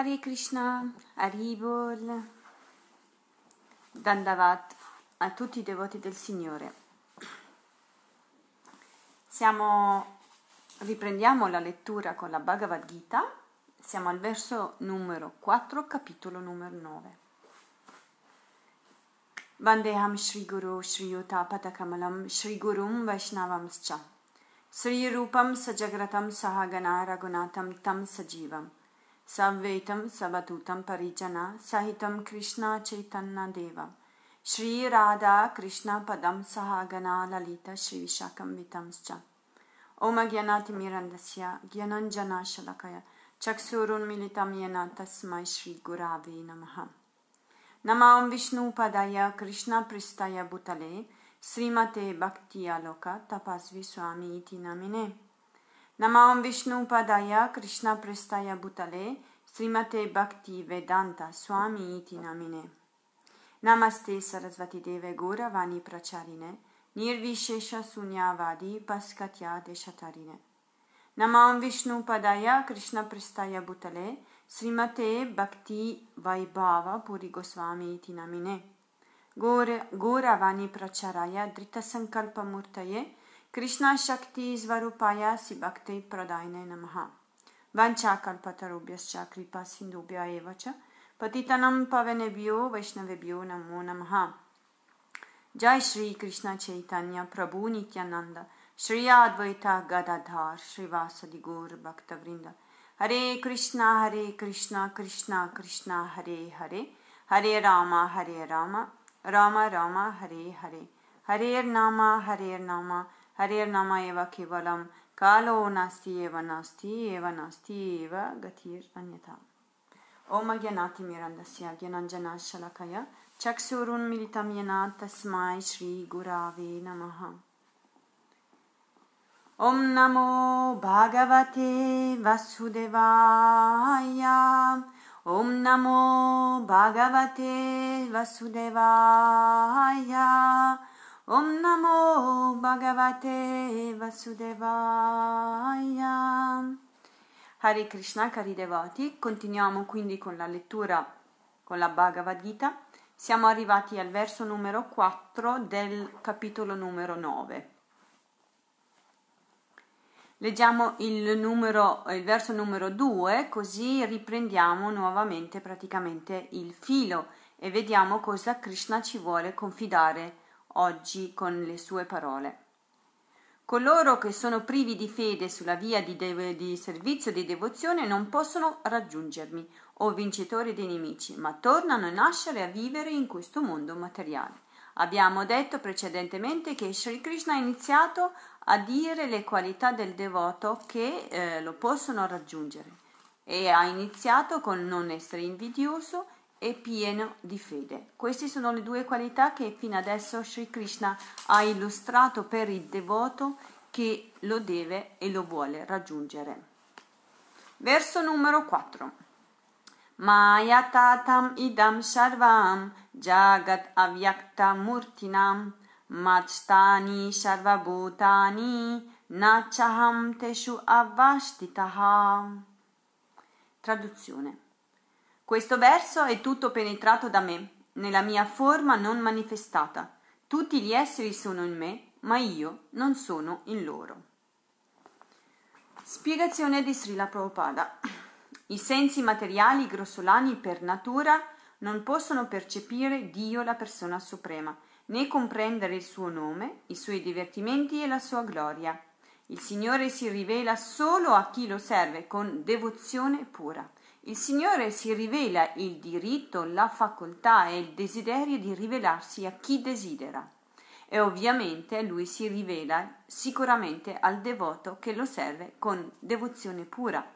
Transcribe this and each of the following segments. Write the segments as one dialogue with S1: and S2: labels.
S1: Hare Krishna, Haribol, Dandavat a tutti i devoti del Signore. Siamo, riprendiamo la lettura con la Bhagavad Gita, siamo al verso numero 4, capitolo numero 9. Vandeham Shri Guru Shri Yuta Patakamalam Shri Gurum Vaishnavamscha Sri Rupam Sajagratam Sahagana Ragunatam Tam Sajivam Savvetam Savatutam Parijana Sahitam Krishna Chaitanya Deva. Shri Radha Krishna Padam Sahagana Lalita Shri Vishakam Vitamscha. Om Gyanati Mirandasya Gyananjana Shalakaya Chaksurun Militam Yena Tasmai Shri Gurave Namaha. Namam Vishnu Padaya Krishna Pristaya Bhutale Srimate Bhakti Aloka Tapasvi Swami Iti Namine Namam Vishnu Padaya Krishna Prestaya Bhutale Srimate Bhakti Vedanta Swami Iti Namine. Namaste Sarasvati Deve Gura Vani Pracharine Nirvishesha Sunyavadi Paskatya Deshatarine. Namam Vishnu Padaya Krishna Prestaya Bhutale Srimate Bhakti Vaibhava Puri Goswami Iti Namine. Gora Vani Pracharaya Drita Sankalpa Murtaye Krishna Shakti Svarupaya Sibhakti Pradaine Namaha. Vancha Kalpatarubhyascha Kripa Sindubhya Evacha Patitanam Pavanebhyo Vaishnavebhyo Namo Namaha. Jai Shri Krishna Chaitanya Prabhu Nityananda Shri Advaita Gadadhar Srivasadi Gaur Bhaktavrinda Hare Krishna Hare Krishna Krishna Krishna Hare Hare. Hare Rama Hare Rama. Rama Rama Hare Hare. Hare Nama Hare Nama हरिर्नाम एव केवलं कालो नास्ति एव नास्ति एव नास्ति एव गतिर् अन्यथा। ॐ गि मिरन्दस्यज्ञरञ्जनश्चलखय चक्षुरुन्मिलितं यान तस्मै श्रीगुरावे नमः। ॐ नमो भगवते वसुदेवाय। ॐ नमो भगवते वसुदेवाय। Om Namo Bhagavate Vasudevaya. Hare Krishna, cari devoti, continuiamo quindi con la lettura con la Bhagavad Gita. Siamo arrivati al verso numero 4 del capitolo numero 9. Leggiamo il, numero, il verso numero 2, così riprendiamo nuovamente praticamente il filo e vediamo cosa Krishna ci vuole confidare oggi con le sue parole. Coloro che sono privi di fede sulla via di, de- di servizio di devozione non possono raggiungermi, o vincitori dei nemici, ma tornano a nascere e a vivere in questo mondo materiale. Abbiamo detto precedentemente che Sri Krishna ha iniziato a dire le qualità del devoto che eh, lo possono raggiungere e ha iniziato con non essere invidioso e pieno di fede. Queste sono le due qualità che fino adesso Sri Krishna ha illustrato per il devoto che lo deve e lo vuole raggiungere. Verso numero 4. Maya tatam idam sarvam jagat avyakta murtinam majtani sarvabhutani nachaham teshu avastitaha. Traduzione questo verso è tutto penetrato da me, nella mia forma non manifestata. Tutti gli esseri sono in me, ma io non sono in loro. Spiegazione di Srila Prabhupada. I sensi materiali grossolani per natura non possono percepire Dio la persona suprema, né comprendere il suo nome, i suoi divertimenti e la sua gloria. Il Signore si rivela solo a chi lo serve con devozione pura. Il Signore si rivela il diritto, la facoltà e il desiderio di rivelarsi a chi desidera. E ovviamente lui si rivela sicuramente al devoto che lo serve con devozione pura.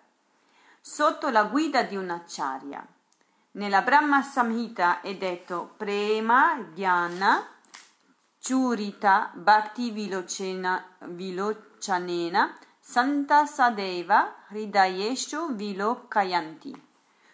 S1: Sotto la guida di un acciaria. Nella Brahma Samhita è detto Prema Jnana Churita Bhakti Vilocena, Vilochanena Santa Sadeva Hridayeshu Vilokayanti.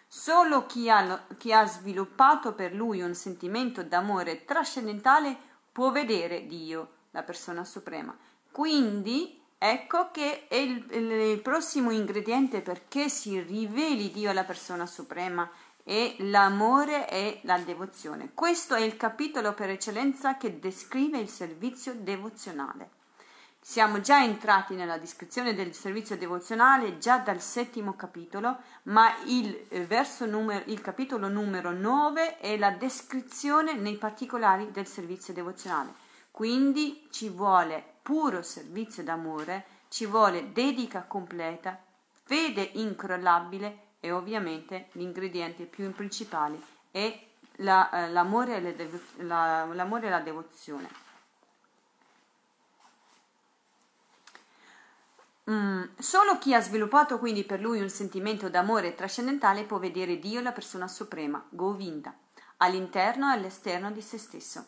S1: Solo chi ha, chi ha sviluppato per lui un sentimento d'amore trascendentale può vedere Dio, la persona suprema. Quindi Ecco che è il, il, prossimo ingrediente perché si riveli Dio alla persona suprema è l'amore e la devozione. Questo è il capitolo per eccellenza che descrive il servizio devozionale. Siamo già entrati nella descrizione del servizio devozionale già dal settimo capitolo, ma il, eh, numero, il capitolo numero 9 è la descrizione nei particolari del servizio devozionale. Quindi ci vuole puro servizio d'amore, ci vuole dedica completa, fede incrollabile e ovviamente l'ingrediente più principale è la, eh, l'amore, e devo, la, l'amore e la devozione. Mm, solo chi ha sviluppato quindi per lui un sentimento d'amore trascendentale può vedere Dio, la persona suprema, Govinda, all'interno e all'esterno di se stesso.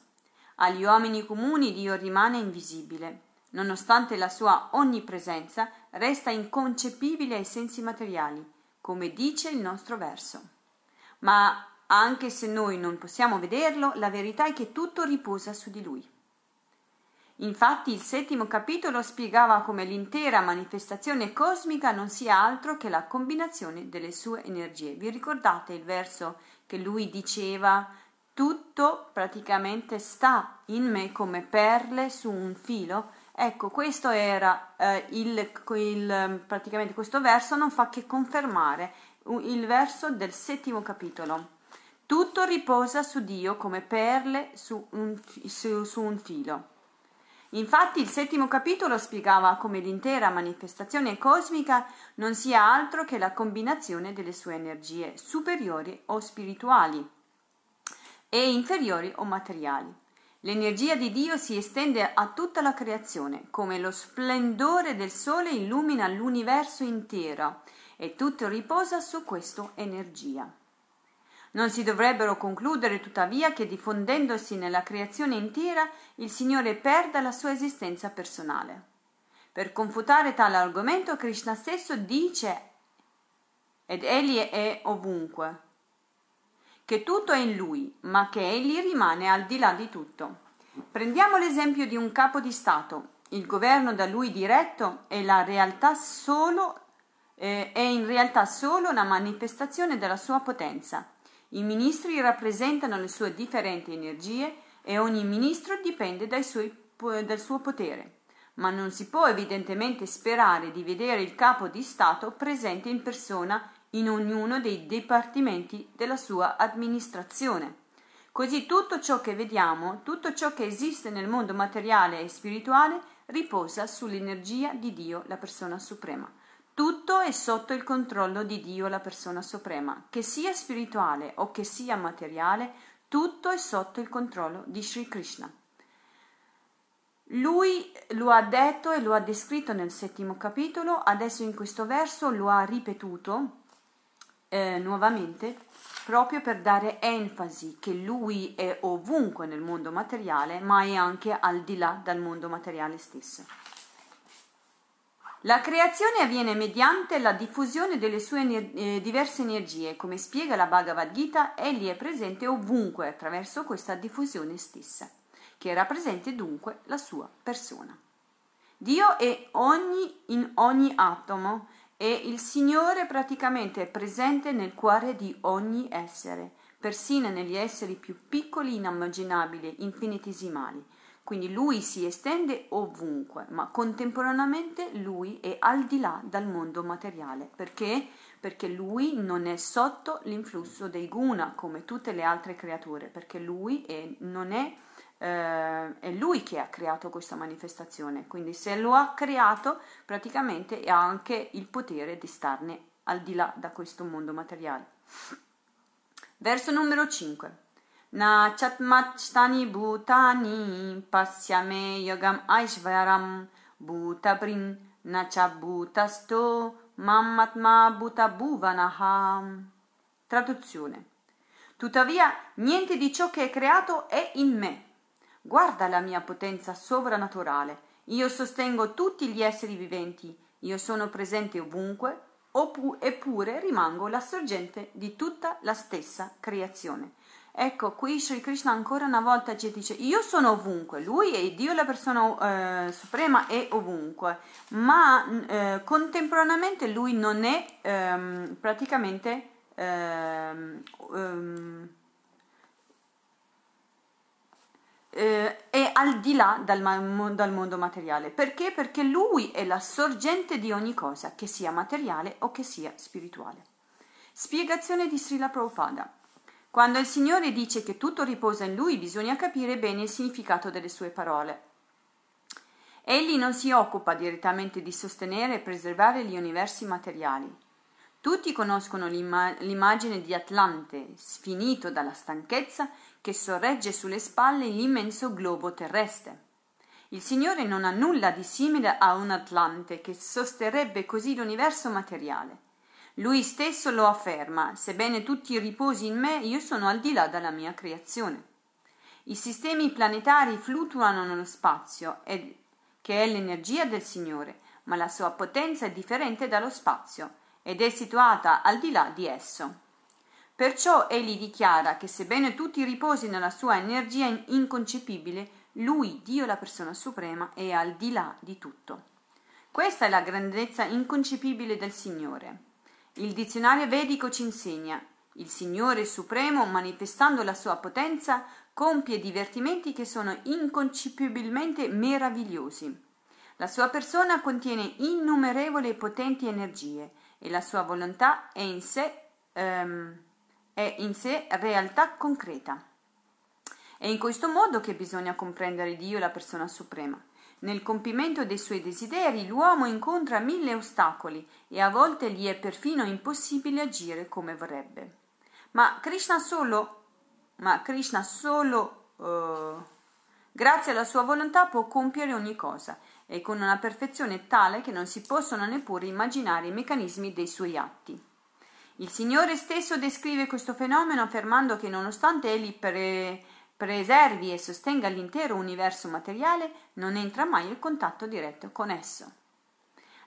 S1: Agli uomini comuni Dio rimane invisibile. Nonostante la sua onnipresenza, resta inconcepibile ai sensi materiali, come dice il nostro verso. Ma anche se noi non possiamo vederlo, la verità è che tutto riposa su di lui. Infatti il settimo capitolo spiegava come l'intera manifestazione cosmica non sia altro che la combinazione delle sue energie. Vi ricordate il verso che lui diceva tutto praticamente sta in me come perle su un filo. Ecco, questo era eh, il, il, praticamente questo verso non fa che confermare il verso del settimo capitolo. Tutto riposa su Dio come perle su un, su, su un filo. Infatti il settimo capitolo spiegava come l'intera manifestazione cosmica non sia altro che la combinazione delle sue energie superiori o spirituali e inferiori o materiali. L'energia di Dio si estende a tutta la creazione, come lo splendore del sole illumina l'universo intero e tutto riposa su questa energia. Non si dovrebbero concludere tuttavia che diffondendosi nella creazione intera il Signore perda la sua esistenza personale. Per confutare tale argomento Krishna stesso dice ed egli è ovunque, che tutto è in lui, ma che egli rimane al di là di tutto. Prendiamo l'esempio di un capo di Stato. Il governo da lui diretto è, solo, eh, è in realtà solo una manifestazione della sua potenza. I ministri rappresentano le sue differenti energie e ogni ministro dipende suoi, dal suo potere. Ma non si può evidentemente sperare di vedere il capo di Stato presente in persona in ognuno dei dipartimenti della sua amministrazione. Così tutto ciò che vediamo, tutto ciò che esiste nel mondo materiale e spirituale, riposa sull'energia di Dio, la persona suprema. Tutto è sotto il controllo di Dio, la persona suprema, che sia spirituale o che sia materiale, tutto è sotto il controllo di Sri Krishna. Lui lo ha detto e lo ha descritto nel settimo capitolo, adesso in questo verso lo ha ripetuto eh, nuovamente proprio per dare enfasi che lui è ovunque nel mondo materiale, ma è anche al di là dal mondo materiale stesso. La creazione avviene mediante la diffusione delle sue eh, diverse energie, come spiega la Bhagavad Gita, egli è presente ovunque attraverso questa diffusione stessa, che rappresenta dunque la sua persona. Dio è ogni, in ogni atomo e il Signore praticamente è presente nel cuore di ogni essere, persino negli esseri più piccoli, inimmaginabili, infinitesimali. Quindi lui si estende ovunque, ma contemporaneamente lui è al di là dal mondo materiale. Perché? Perché lui non è sotto l'influsso dei guna come tutte le altre creature, perché lui è, non è eh, è lui che ha creato questa manifestazione, quindi se lo ha creato praticamente ha anche il potere di starne al di là da questo mondo materiale. Verso numero 5. Na chatmachstani bhutani pasyame yogam aishvaram bhutabrin na cha bhutasto mammatma bhutabhuvanaham. Traduzione. Tuttavia, niente di ciò che è creato è in me Guarda la mia potenza sovrannaturale. Io sostengo tutti gli esseri viventi. Io sono presente ovunque, eppure rimango la sorgente di tutta la stessa creazione. Ecco, qui Sri Krishna ancora una volta ci dice, io sono ovunque, lui è Dio, la persona eh, suprema è ovunque, ma eh, contemporaneamente lui non è ehm, praticamente ehm, ehm, eh, è al di là dal, dal mondo materiale. Perché? Perché lui è la sorgente di ogni cosa, che sia materiale o che sia spirituale. Spiegazione di Srila Prabhupada. Quando il Signore dice che tutto riposa in Lui, bisogna capire bene il significato delle sue parole. Egli non si occupa direttamente di sostenere e preservare gli universi materiali. Tutti conoscono l'imma- l'immagine di Atlante, sfinito dalla stanchezza, che sorregge sulle spalle l'immenso globo terrestre. Il Signore non ha nulla di simile a un Atlante che sosterrebbe così l'universo materiale. Lui stesso lo afferma, sebbene tutti riposi in me, io sono al di là della mia creazione. I sistemi planetari fluttuano nello spazio, che è l'energia del Signore, ma la sua potenza è differente dallo spazio ed è situata al di là di esso. Perciò egli dichiara che sebbene tutti riposi nella sua energia inconcepibile, lui, Dio la persona suprema, è al di là di tutto. Questa è la grandezza inconcepibile del Signore. Il dizionario vedico ci insegna il Signore Supremo, manifestando la sua potenza, compie divertimenti che sono inconcepibilmente meravigliosi. La sua persona contiene innumerevoli e potenti energie e la sua volontà è in sé, um, è in sé realtà concreta. È in questo modo che bisogna comprendere Dio, la persona suprema. Nel compimento dei suoi desideri l'uomo incontra mille ostacoli e a volte gli è perfino impossibile agire come vorrebbe. Ma Krishna solo, ma Krishna solo uh, grazie alla sua volontà può compiere ogni cosa e con una perfezione tale che non si possono neppure immaginare i meccanismi dei suoi atti. Il Signore stesso descrive questo fenomeno affermando che nonostante egli pre- preservi e sostenga l'intero universo materiale, non entra mai in contatto diretto con esso.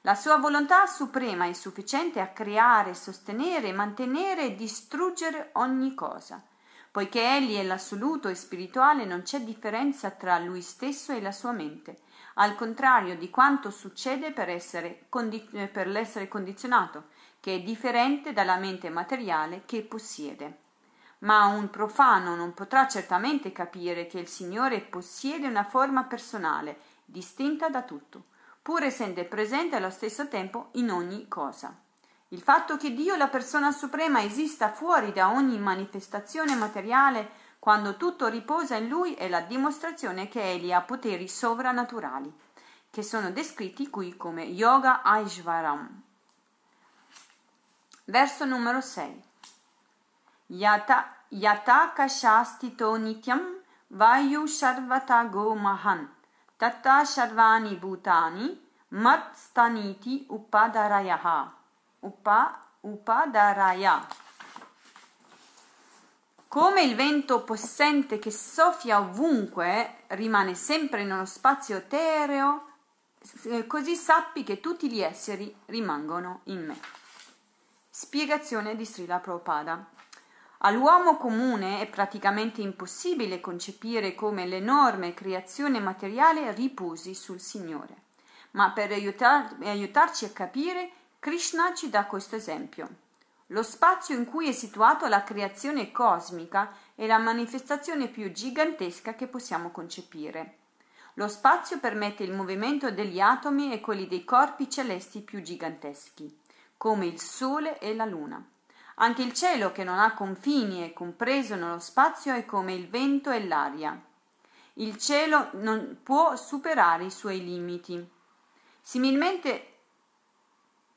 S1: La sua volontà suprema è sufficiente a creare, sostenere, mantenere e distruggere ogni cosa. Poiché egli è l'assoluto e spirituale, non c'è differenza tra lui stesso e la sua mente, al contrario di quanto succede per, essere, per l'essere condizionato, che è differente dalla mente materiale che possiede ma un profano non potrà certamente capire che il Signore possiede una forma personale, distinta da tutto, pur essendo presente allo stesso tempo in ogni cosa. Il fatto che Dio, la persona suprema, esista fuori da ogni manifestazione materiale quando tutto riposa in Lui è la dimostrazione che Egli ha poteri sovrannaturali, che sono descritti qui come Yoga Aishvaram. Verso numero 6. Yata yataka shastito nityam vayu sharvata go mahan tatta sharvani bhutani mat staniti upadarayaha upa upadaraya come il vento possente che soffia ovunque rimane sempre nello spazio etereo, così sappi che tutti gli esseri rimangono in me. Spiegazione di Srila Prabhupada. All'uomo comune è praticamente impossibile concepire come l'enorme creazione materiale riposi sul Signore. Ma per aiutar, aiutarci a capire, Krishna ci dà questo esempio. Lo spazio in cui è situato la creazione cosmica è la manifestazione più gigantesca che possiamo concepire. Lo spazio permette il movimento degli atomi e quelli dei corpi celesti più giganteschi, come il Sole e la Luna. Anche il cielo che non ha confini è compreso nello spazio è come il vento e l'aria. Il cielo non può superare i suoi limiti. Similmente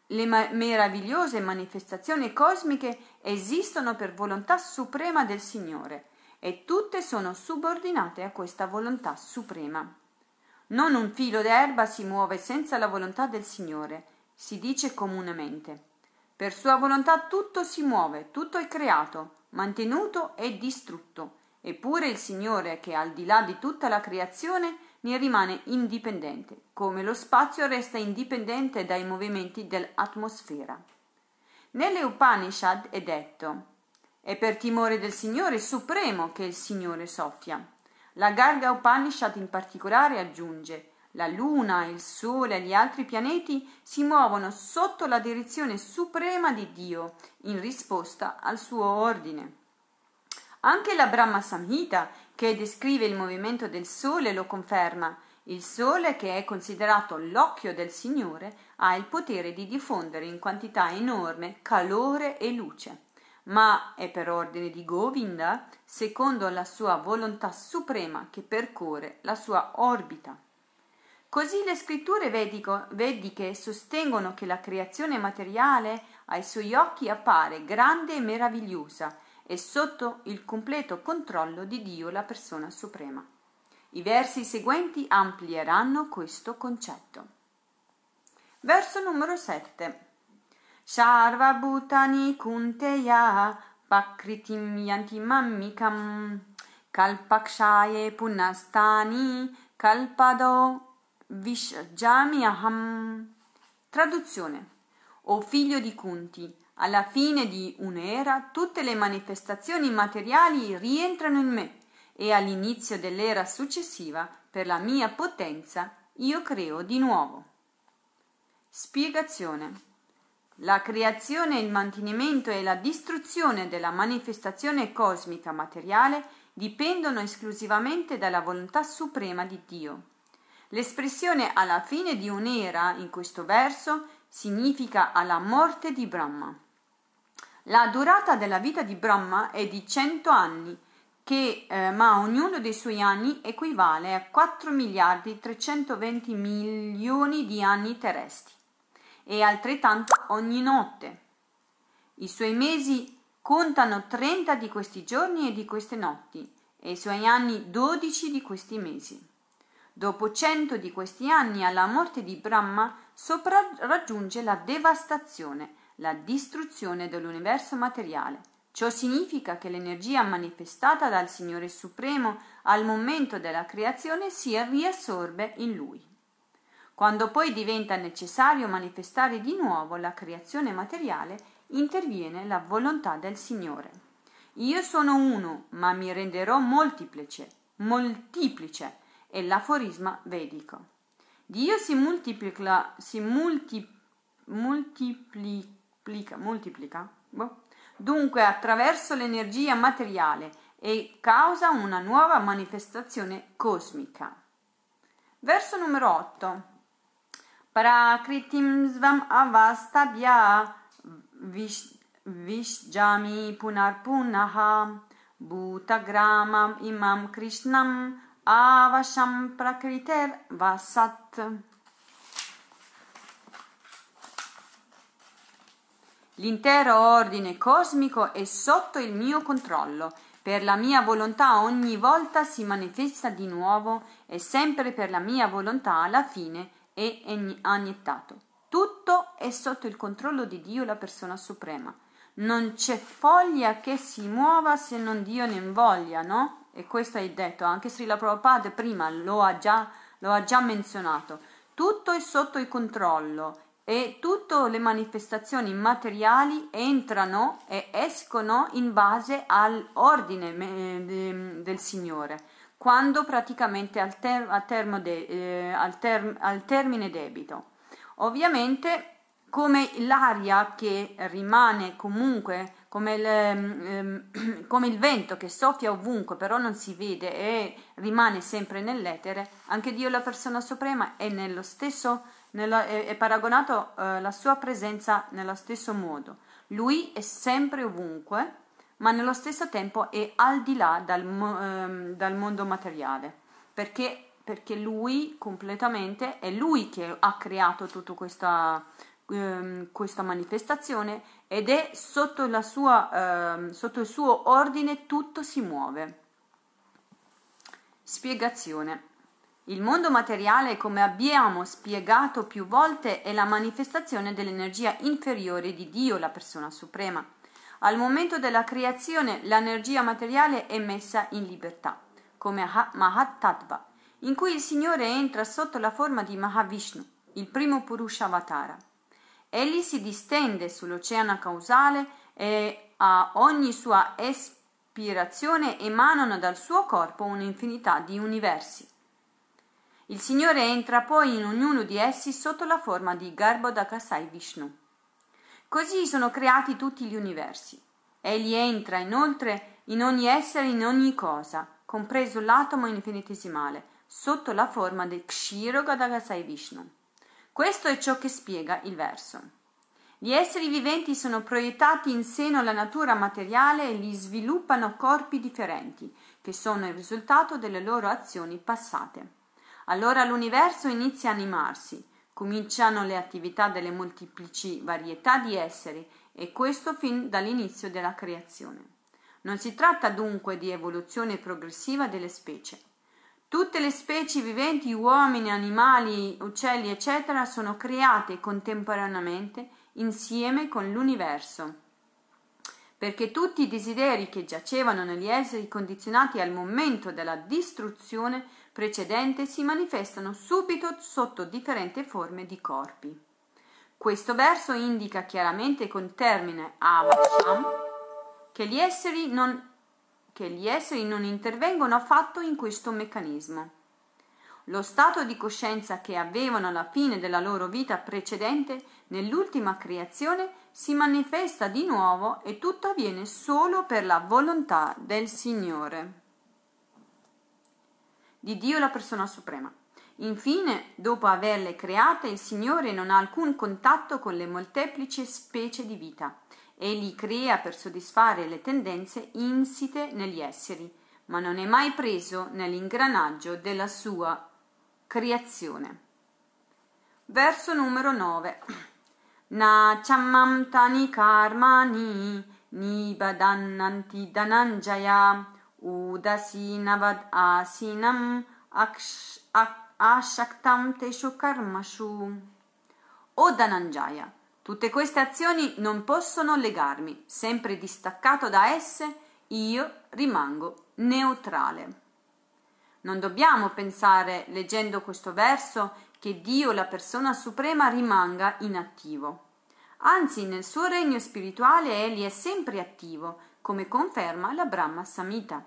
S1: le meravigliose manifestazioni cosmiche esistono per volontà suprema del Signore e tutte sono subordinate a questa volontà suprema. Non un filo d'erba si muove senza la volontà del Signore, si dice comunemente. Per sua volontà tutto si muove, tutto è creato, mantenuto e distrutto. Eppure il Signore, che al di là di tutta la creazione, ne rimane indipendente, come lo spazio resta indipendente dai movimenti dell'atmosfera. Nelle Upanishad è detto È per timore del Signore supremo che il Signore soffia. La Garga Upanishad in particolare aggiunge la Luna, il Sole e gli altri pianeti si muovono sotto la direzione suprema di Dio in risposta al suo ordine. Anche la Brahma Samhita, che descrive il movimento del Sole, lo conferma. Il Sole, che è considerato l'occhio del Signore, ha il potere di diffondere in quantità enorme calore e luce ma è per ordine di Govinda, secondo la sua volontà suprema che percorre la sua orbita. Così le scritture vedico, vediche sostengono che la creazione materiale ai suoi occhi appare grande e meravigliosa e sotto il completo controllo di Dio, la persona suprema. I versi seguenti amplieranno questo concetto. Verso numero 7. Sarvabhutani kunteya pakritim yanti mammikam kalpakshaye punastani kalpado vishjami aham. Traduzione. O figlio di Kunti, alla fine di un'era tutte le manifestazioni materiali rientrano in me e all'inizio dell'era successiva, per la mia potenza, io creo di nuovo. Spiegazione. La creazione, il mantenimento e la distruzione della manifestazione cosmica materiale dipendono esclusivamente dalla volontà suprema di Dio. L'espressione alla fine di un'era in questo verso significa alla morte di Brahma. La durata della vita di Brahma è di 100 anni, che, eh, ma ognuno dei suoi anni equivale a 4 miliardi 320 milioni di anni terrestri e altrettanto ogni notte. I suoi mesi contano 30 di questi giorni e di queste notti e i suoi anni 12 di questi mesi. Dopo cento di questi anni alla morte di Brahma sopra raggiunge la devastazione, la distruzione dell'universo materiale. Ciò significa che l'energia manifestata dal Signore Supremo al momento della creazione si riassorbe in Lui. Quando poi diventa necessario manifestare di nuovo la creazione materiale, interviene la volontà del Signore. Io sono uno, ma mi renderò moltiplice, moltiplice, è l'aforisma vedico. Dio si moltiplica, si multi, moltiplica, moltiplica boh. dunque attraverso l'energia materiale e causa una nuova manifestazione cosmica. Verso numero 8. Prakritim svam avastabhya vishjami punar punaha bhutagramam imam krishnam avasham prakriter vasat. L'intero ordine cosmico è sotto il mio controllo. Per la mia volontà ogni volta si manifesta di nuovo e sempre per la mia volontà alla fine e anniettato. Tutto è sotto il controllo di Dio, la persona suprema. Non c'è foglia che si muova se non Dio ne voglia, no? E questo hai detto, anche Srila Prabhupada prima lo ha già, lo ha già menzionato. Tutto è sotto il controllo e tutte le manifestazioni materiali entrano e escono in base all'ordine del Signore quando praticamente al, ter- al, de- eh, al, ter- al termine debito. Ovviamente come l'aria che rimane comunque, come il, ehm, come il, vento che soffia ovunque, però non si vede e rimane sempre nell'etere, anche Dio, la persona suprema, è nello stesso, nella, è, è, paragonato eh, la sua presenza nello stesso modo. Lui è sempre ovunque ma nello stesso tempo è al di là dal, ehm, dal mondo materiale, perché, perché, lui completamente è lui che ha creato tutta questa, ehm, questa manifestazione ed è sotto, sua, ehm, sotto il suo ordine tutto si muove. Spiegazione. Il mondo materiale, come abbiamo spiegato più volte, è la manifestazione dell'energia inferiore di Dio, la persona suprema. Al momento della creazione l'energia materiale è messa in libertà, come Mahat Tattva, in cui il Signore entra sotto la forma di Mahavishnu, il primo Purusha Avatara. Egli si distende sull'oceano causale e a ogni sua espirazione emanano dal suo corpo un'infinità di universi. Il Signore entra poi in ognuno di essi sotto la forma di Garbhodakasai Vishnu. Così sono creati tutti gli universi. Egli entra inoltre in ogni essere, in ogni cosa, compreso l'atomo infinitesimale, sotto la forma del Kshiro Gadagasai Vishnu. Questo è ciò che spiega il verso. Gli esseri viventi sono proiettati in seno alla natura materiale e gli sviluppano corpi differenti, che sono il risultato delle loro azioni passate. Allora l'universo inizia a animarsi, cominciano le attività delle molteplici varietà di esseri e questo fin dall'inizio della creazione. Non si tratta dunque di evoluzione progressiva delle specie. Tutte le specie viventi, uomini, animali, uccelli, eccetera, sono create contemporaneamente insieme con l'universo. Perché tutti i desideri che giacevano negli esseri condizionati al momento della distruzione precedente si manifestano subito sotto differenti forme di corpi. Questo verso indica chiaramente con termine avasham che gli esseri non, che gli esseri non intervengono affatto in questo meccanismo. Lo stato di coscienza che avevano alla fine della loro vita precedente, nell'ultima creazione, si manifesta di nuovo e tutto avviene solo per la volontà del Signore. Di Dio la persona suprema. Infine, dopo averle create, il Signore non ha alcun contatto con le molteplici specie di vita. Egli crea per soddisfare le tendenze insite negli esseri, ma non è mai preso nell'ingranaggio della sua creazione. Verso numero 9. Na chammam tani karmani nibadannanti dananjaya udasinavad asinam ashaktam teshu karmashu. O Dananjaya, tutte queste azioni non possono legarmi, sempre distaccato da esse, io rimango neutrale. Non dobbiamo pensare, leggendo questo verso, che Dio, la persona suprema, rimanga inattivo. Anzi, nel suo regno spirituale egli è sempre attivo, come conferma la Brahma Samhita.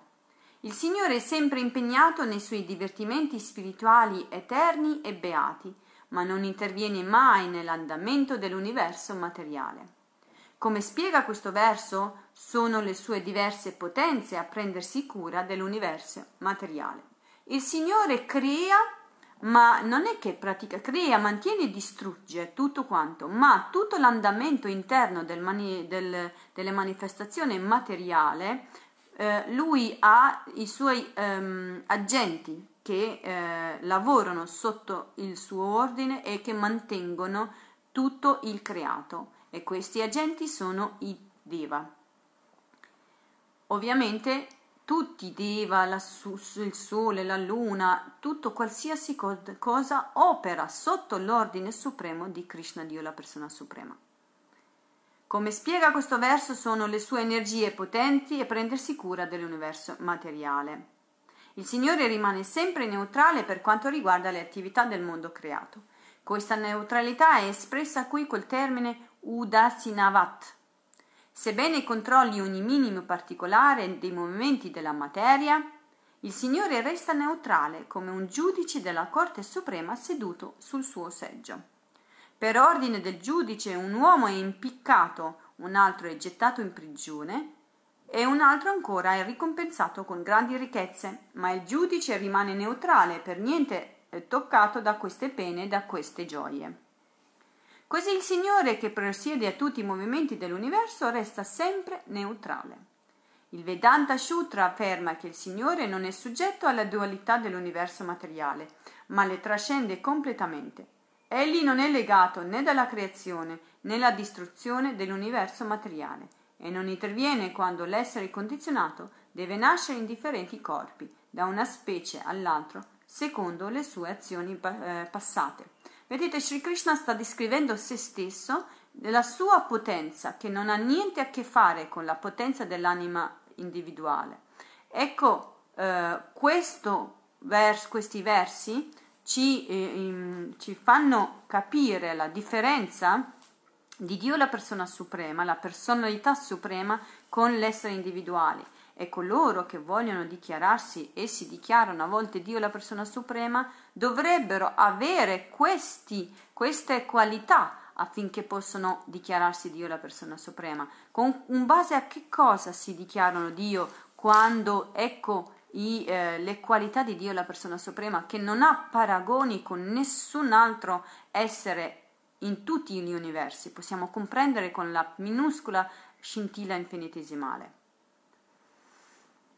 S1: Il Signore è sempre impegnato nei suoi divertimenti spirituali eterni e beati, ma non interviene mai nell'andamento dell'universo materiale. Come spiega questo verso, sono le sue diverse potenze a prendersi cura dell'universo materiale. Il Signore crea, ma non è che pratica, crea, mantiene e distrugge tutto quanto, ma tutto l'andamento interno del mani, del, delle manifestazioni materiale, eh, lui ha i suoi ehm, agenti che eh, lavorano sotto il suo ordine e che mantengono tutto il creato e questi agenti sono i Deva. Ovviamente tutti i Deva, la, il sole, la luna, tutto qualsiasi cosa opera sotto l'ordine supremo di Krishna Dio, la persona suprema. Come spiega questo verso sono le sue energie potenti e prendersi cura dell'universo materiale. Il Signore rimane sempre neutrale per quanto riguarda le attività del mondo creato. Questa neutralità è espressa qui col termine Udasinavat, Sebbene controlli ogni minimo particolare dei movimenti della materia, il Signore resta neutrale come un giudice della Corte Suprema seduto sul suo seggio. Per ordine del giudice un uomo è impiccato, un altro è gettato in prigione e un altro ancora è ricompensato con grandi ricchezze, ma il giudice rimane neutrale, per niente toccato da queste pene e da queste gioie. Così il Signore che presiede a tutti i movimenti dell'universo resta sempre neutrale. Il Vedanta Sutra afferma che il Signore non è soggetto alla dualità dell'universo materiale, ma le trascende completamente. Egli non è legato né dalla creazione né alla distruzione dell'universo materiale e non interviene quando l'essere condizionato deve nascere in differenti corpi, da una specie all'altra, secondo le sue azioni eh, passate. Vedete, Sri Krishna sta descrivendo se stesso, la sua potenza, che non ha niente a che fare con la potenza dell'anima individuale. Ecco, eh, vers, questi versi ci, eh, ci fanno capire la differenza di Dio la persona suprema, la personalità suprema con l'essere individuale e coloro che vogliono dichiararsi e si dichiarano a volte Dio la persona suprema dovrebbero avere questi, queste qualità affinché possano dichiararsi Dio la persona suprema. Con in base a che cosa si dichiarano Dio quando ecco i, eh, le qualità di Dio la persona suprema che non ha paragoni con nessun altro essere in tutti gli universi, possiamo comprendere con la minuscola scintilla infinitesimale.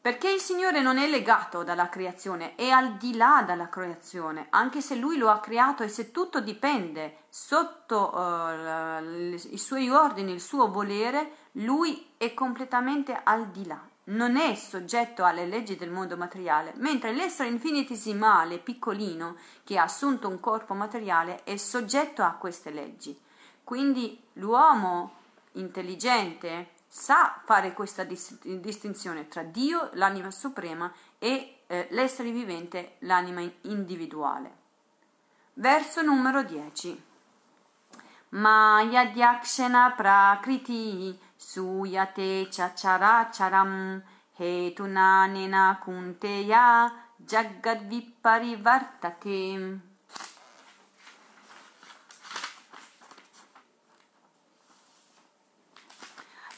S1: Perché il Signore non è legato dalla creazione, è al di là dalla creazione, anche se Lui lo ha creato e se tutto dipende sotto uh, i suoi ordini, il suo volere, Lui è completamente al di là, non è soggetto alle leggi del mondo materiale, mentre l'essere infinitesimale, piccolino, che ha assunto un corpo materiale, è soggetto a queste leggi. Quindi l'uomo intelligente sa fare questa distinzione tra Dio, l'anima suprema, e eh, l'essere vivente, l'anima individuale. Verso numero 10. Maya Dyakshana Prakriti Suyate Chacharacharam Hetunanena Kunteya Jagadviparivartate.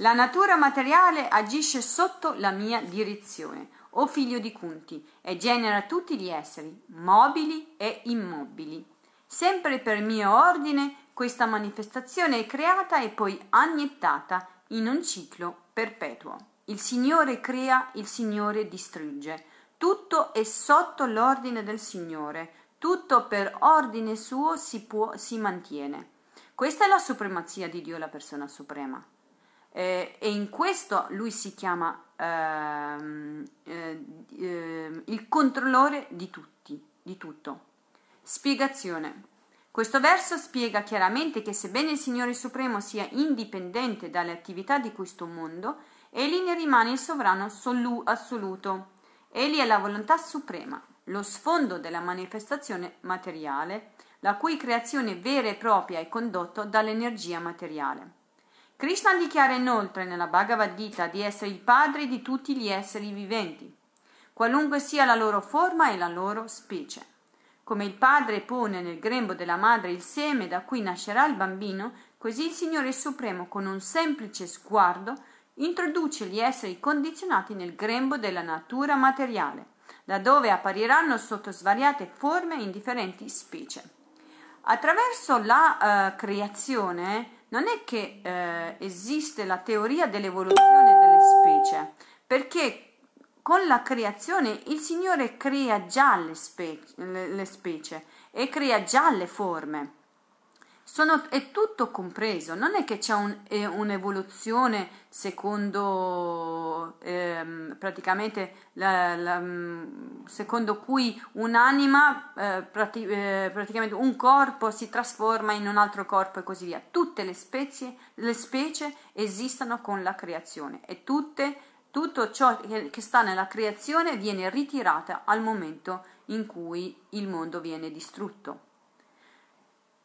S1: La natura materiale agisce sotto la mia direzione, o figlio di Kunti, e genera tutti gli esseri, mobili e immobili. Sempre per mio ordine, questa manifestazione è creata e poi anniettata in un ciclo perpetuo. Il Signore crea, il Signore distrugge. Tutto è sotto l'ordine del Signore, tutto per ordine suo si, può, si mantiene. Questa è la supremazia di Dio, la persona suprema eh, e in questo lui si chiama ehm, eh, eh, il controllore di tutti, di tutto. Spiegazione. Questo verso spiega chiaramente che sebbene il Signore Supremo sia indipendente dalle attività di questo mondo, egli ne rimane il sovrano assoluto. Egli è la volontà suprema, lo sfondo della manifestazione materiale, la cui creazione vera e propria è condotta dall'energia materiale. Krishna dichiara inoltre nella Bhagavad Gita di essere il padre di tutti gli esseri viventi, qualunque sia la loro forma e la loro specie. Come il padre pone nel grembo della madre il seme da cui nascerà il bambino, così il Signore Supremo, con un semplice sguardo, introduce gli esseri condizionati nel grembo della natura materiale, da dove appariranno sotto svariate forme in differenti specie. Attraverso la uh, creazione, non è che eh, esiste la teoria dell'evoluzione delle specie, perché con la creazione il Signore crea già le, spe- le, specie e crea già le forme. Sono, è tutto compreso, non è che c'è un, è un'evoluzione secondo ehm, la, la, mm, secondo cui un'anima, eh, prati, eh, praticamente un corpo si trasforma in un altro corpo e così via. Tutte le, spezie, le specie esistono con la creazione e tutte, tutto ciò che, sta nella creazione viene ritirato al momento in cui il mondo viene distrutto.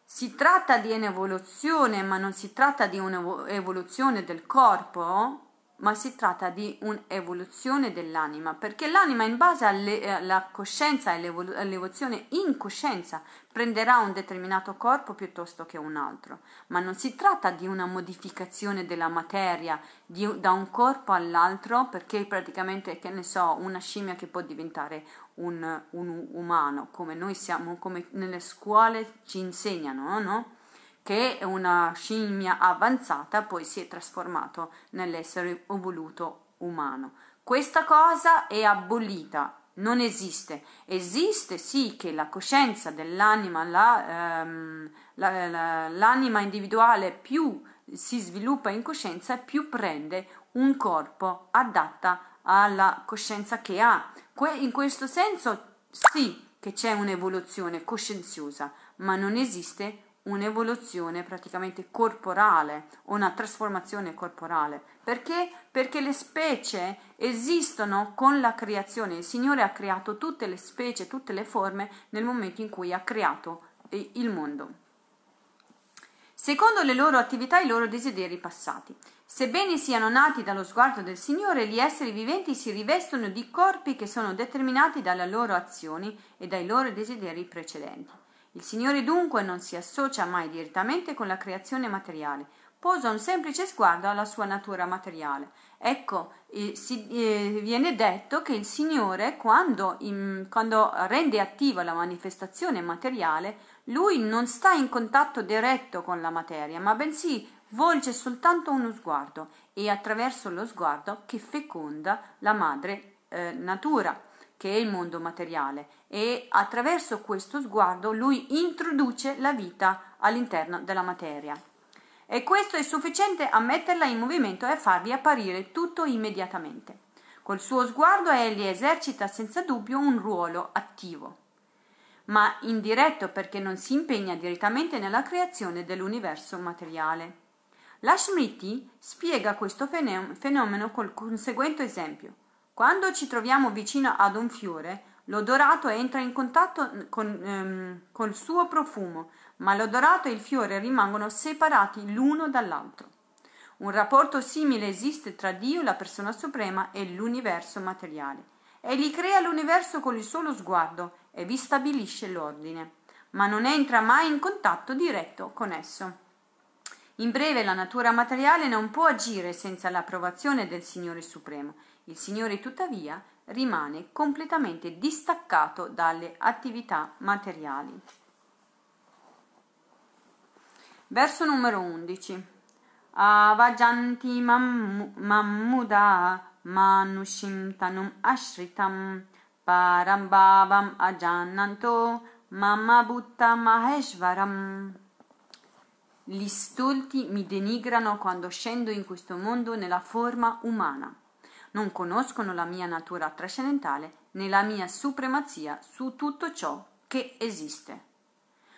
S1: Si tratta di un'evoluzione, ma non si tratta di un'evoluzione del corpo, ma si tratta di un'evoluzione dell'anima, perché l'anima in base alla coscienza e all'evoluzione in coscienza prenderà un determinato corpo piuttosto che un altro, ma non si tratta di una modificazione della materia di, da un corpo all'altro, perché praticamente, che ne so, una scimmia che può diventare un, un umano, come noi siamo, come nelle scuole ci insegnano, no? Che una scimmia avanzata poi si è trasformato nell'essere evoluto umano. Questa cosa è abolita, non esiste. Esiste sì che la coscienza dell'anima, la, ehm, la, la, l'anima individuale più si sviluppa in coscienza, più prende un corpo adatta alla coscienza che ha. In questo senso sì che c'è un'evoluzione coscienziosa, ma non esiste un'evoluzione praticamente corporale, una trasformazione corporale. Perché? Perché le specie esistono con la creazione. Il Signore ha creato tutte le specie, tutte le forme nel momento in cui ha creato il mondo. secondo le loro attività e i loro desideri passati. Sebbene siano nati dallo sguardo del Signore, gli esseri viventi si rivestono di corpi che sono determinati dalle loro azioni e dai loro desideri precedenti. Il Signore dunque non si associa mai direttamente con la creazione materiale, posa un semplice sguardo alla sua natura materiale. Ecco, si, eh, viene detto che il Signore, quando, in, quando rende attiva la manifestazione materiale, lui non sta in contatto diretto con la materia, ma bensì volge soltanto uno sguardo e attraverso lo sguardo che feconda la madre eh, natura, che è il mondo materiale, e attraverso questo sguardo lui introduce la vita all'interno della materia. E questo è sufficiente a metterla in movimento e a farvi apparire tutto immediatamente. Col suo sguardo egli esercita senza dubbio un ruolo attivo, ma indiretto perché non si impegna direttamente nella creazione dell'universo materiale. La Smriti spiega questo fenomeno col conseguente esempio. Quando ci troviamo vicino ad un fiore, l'odorato entra in contatto con, ehm, col suo profumo, ma l'odorato e il fiore rimangono separati l'uno dall'altro. Un rapporto simile esiste tra Dio, la persona suprema, e l'universo materiale. Egli crea l'universo con il solo sguardo e vi stabilisce l'ordine, ma non entra mai in contatto diretto con esso. In breve, la natura materiale non può agire senza l'approvazione del Signore Supremo. Il Signore, tuttavia, rimane completamente distaccato dalle attività materiali. Verso numero 11. Avajanti mammuda manushim tanum ashritam parambhavam ajannanto mamma butta maheshvaram gli stolti mi denigrano quando scendo in questo mondo nella forma umana. Non conoscono la mia natura trascendentale né la mia supremazia su tutto ciò che esiste.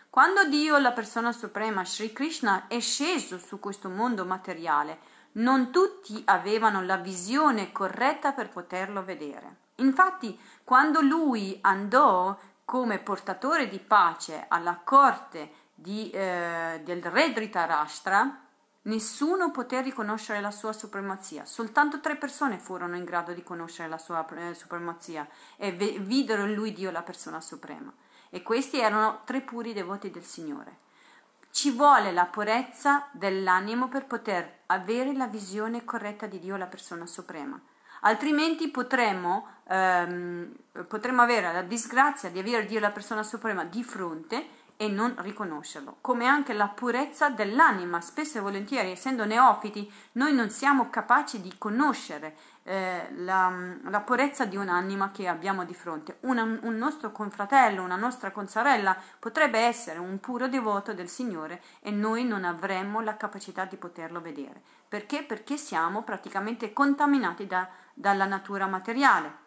S1: Quando Dio, la persona suprema, Sri Krishna, è sceso su questo mondo materiale, non tutti avevano la visione corretta per poterlo vedere. Infatti, quando lui andò come portatore di pace alla corte di, eh, del re Dhritarashtra, nessuno poté riconoscere la sua supremazia. Soltanto tre persone furono in grado di conoscere la sua eh, supremazia e v- videro in lui Dio la persona suprema. E questi erano tre puri devoti del Signore. Ci vuole la purezza dell'animo per poter avere la visione corretta di Dio, la persona suprema. Altrimenti potremmo, ehm, potremmo avere la disgrazia di avere Dio, la persona suprema, di fronte e non riconoscerlo, come anche la purezza dell'anima. Spesso e volentieri, essendo neofiti, noi non siamo capaci di conoscere eh, la, la, purezza di un'anima che abbiamo di fronte. Una, un nostro confratello, una nostra consorella potrebbe essere un puro devoto del Signore e noi non avremmo la capacità di poterlo vedere. Perché? Perché siamo praticamente contaminati da, dalla natura materiale.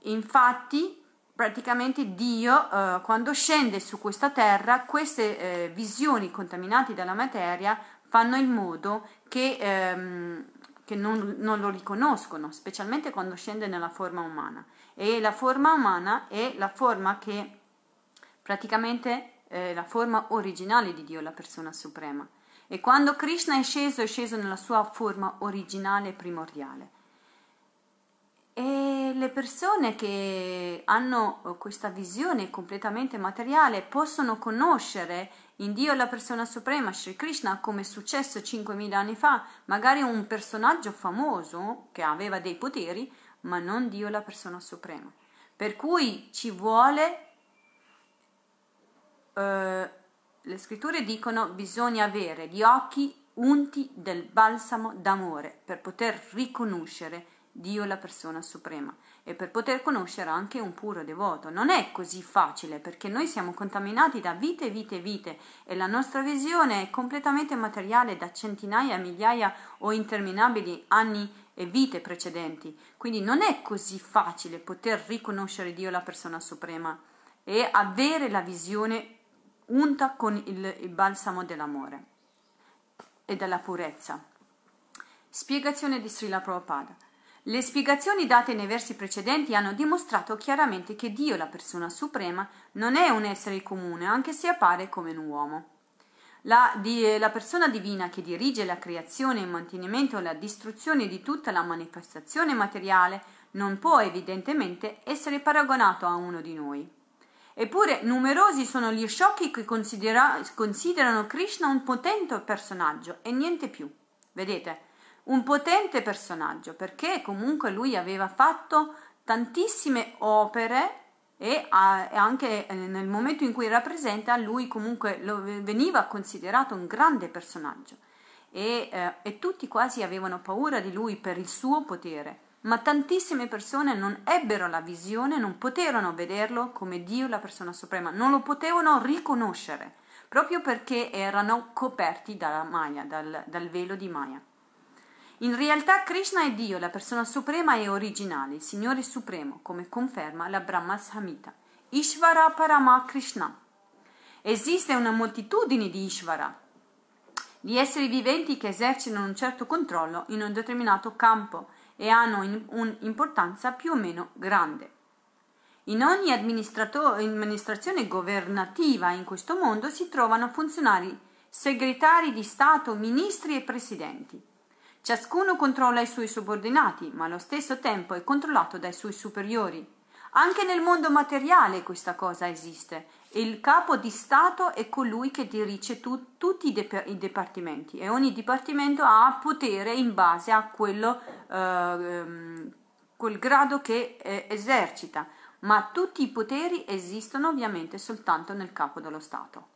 S1: Infatti, praticamente Dio, eh, quando scende su questa terra, queste eh, visioni contaminate dalla materia fanno in modo che, ehm, che non, non, lo riconoscono, specialmente quando scende nella forma umana. E la forma umana è la forma che praticamente è la forma originale di Dio, la persona suprema. E quando Krishna è sceso, è sceso nella sua forma originale primordiale. E le persone che hanno eh, questa visione completamente materiale possono conoscere in Dio la persona suprema, Sri Krishna, come è successo 5.000 anni fa, magari un personaggio famoso che aveva dei poteri, ma non Dio la persona suprema. Per cui ci vuole, eh, le scritture dicono, bisogna avere gli occhi unti del balsamo d'amore per poter riconoscere Dio la persona suprema e per poter conoscere anche un puro devoto. Non è così facile perché noi siamo contaminati da vite vite vite e la nostra visione è completamente materiale da centinaia, migliaia o interminabili anni e vite precedenti. Quindi non è così facile poter riconoscere Dio la persona suprema e avere la visione unta con il, il balsamo dell'amore e della purezza. Spiegazione di Srila Prabhupada. Le spiegazioni date nei versi precedenti hanno dimostrato chiaramente che Dio, la persona suprema, non è un essere comune, anche se appare come un uomo. La, di, la, persona divina che dirige la creazione, il mantenimento e la distruzione di tutta la manifestazione materiale non può evidentemente essere paragonato a uno di noi. Eppure numerosi sono gli sciocchi che considera, considerano Krishna un potente personaggio e niente più. Vedete? Un potente personaggio perché comunque lui aveva fatto tantissime opere e anche eh, nel momento in cui rappresenta lui comunque veniva considerato un grande personaggio e, eh, e tutti quasi avevano paura di lui per il suo potere ma tantissime persone non ebbero la visione, non poterono vederlo come Dio, la persona suprema, non lo potevano riconoscere, proprio perché erano coperti dalla Maya, dal, dal velo di Maya. In realtà Krishna è Dio, la persona suprema e originale, il Signore Supremo, come conferma la Brahma Samhita. Ishvara Parama Krishna. Esiste una moltitudine di Ishvara, di esseri viventi che esercitano un certo controllo in un determinato campo e hanno un'importanza più o meno grande. In ogni amministrazione governativa in questo mondo si trovano funzionari segretari di Stato, ministri e presidenti. Ciascuno controlla i suoi subordinati, ma allo stesso tempo è controllato dai suoi superiori. Anche nel mondo materiale questa cosa esiste. Il capo di Stato è colui che dirige tu, tutti i, de- i, dipartimenti e ogni dipartimento ha potere in base a quello, eh, quel grado che eh, esercita, ma tutti i poteri esistono ovviamente soltanto nel capo dello Stato.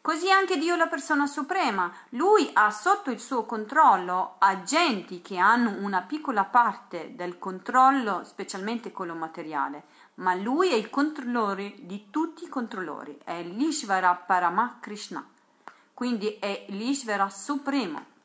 S1: Così anche Dio la persona suprema, lui ha sotto il suo controllo agenti che hanno una piccola parte del controllo, specialmente quello materiale, ma lui è il controllore di tutti i controllori, è l'Ishvara Paramakrishna, quindi è l'Ishvara supremo.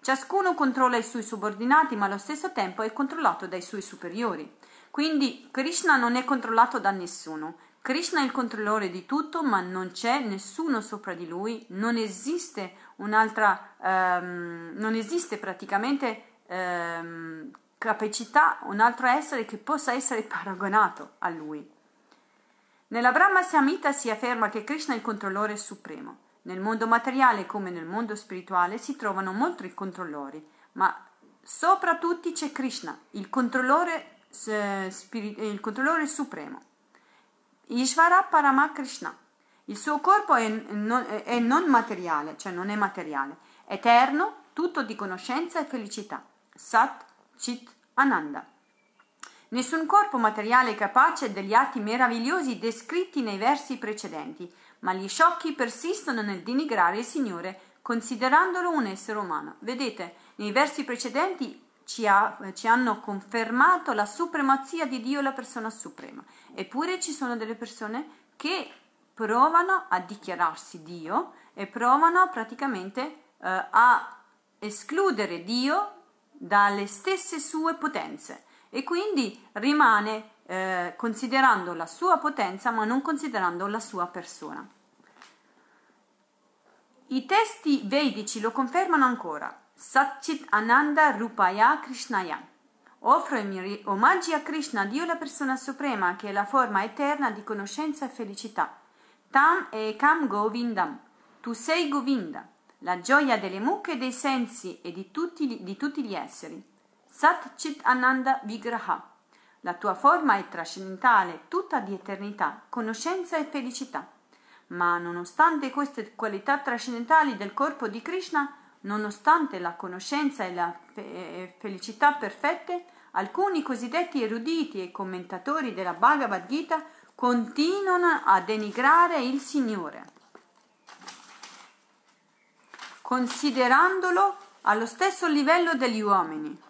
S1: Ciascuno controlla i suoi subordinati, ma allo stesso tempo è controllato dai suoi superiori. Quindi Krishna non è controllato da nessuno, Krishna è il controllore di tutto, ma non c'è nessuno sopra di lui, non esiste un'altra, um, non esiste praticamente um, capacità, un altro essere che possa essere paragonato a lui. Nella Brahma Samhita si afferma che Krishna è il controllore supremo. Nel mondo materiale come nel mondo spirituale si trovano molti controllori, ma sopra tutti c'è Krishna, il controllore, eh, spiri- il controllore supremo. Ishvara Paramakrishna. Il suo corpo è non, è non materiale, cioè non è materiale, eterno, tutto di conoscenza e felicità. Sat Chit Ananda. Nessun corpo materiale è capace degli atti meravigliosi descritti nei versi precedenti, ma gli sciocchi persistono nel denigrare il Signore considerandolo un essere umano. Vedete, nei versi precedenti ci, ha, ci, hanno confermato la supremazia di Dio, la persona suprema. Eppure ci sono delle persone che provano a dichiararsi Dio e provano praticamente eh, a escludere Dio dalle stesse sue potenze e quindi rimane eh, considerando la sua potenza ma non considerando la sua persona. I testi vedici lo confermano ancora. Satchit Ananda Rupaya Krishnaya. Offro i miei omaggi a Krishna, Dio la persona suprema, che è la forma eterna di conoscenza e felicità. Tam e Kam Govindam. Tu sei Govinda, la gioia delle mucche dei sensi e di tutti, di tutti gli esseri. Satchit Ananda Vigraha. La tua forma è trascendentale, tutta di eternità, conoscenza e felicità. Ma nonostante queste qualità trascendentali del corpo di Krishna, Nonostante la conoscenza e la felicità perfette, alcuni cosiddetti eruditi e commentatori della Bhagavad Gita continuano a denigrare il Signore, considerandolo allo stesso livello degli uomini.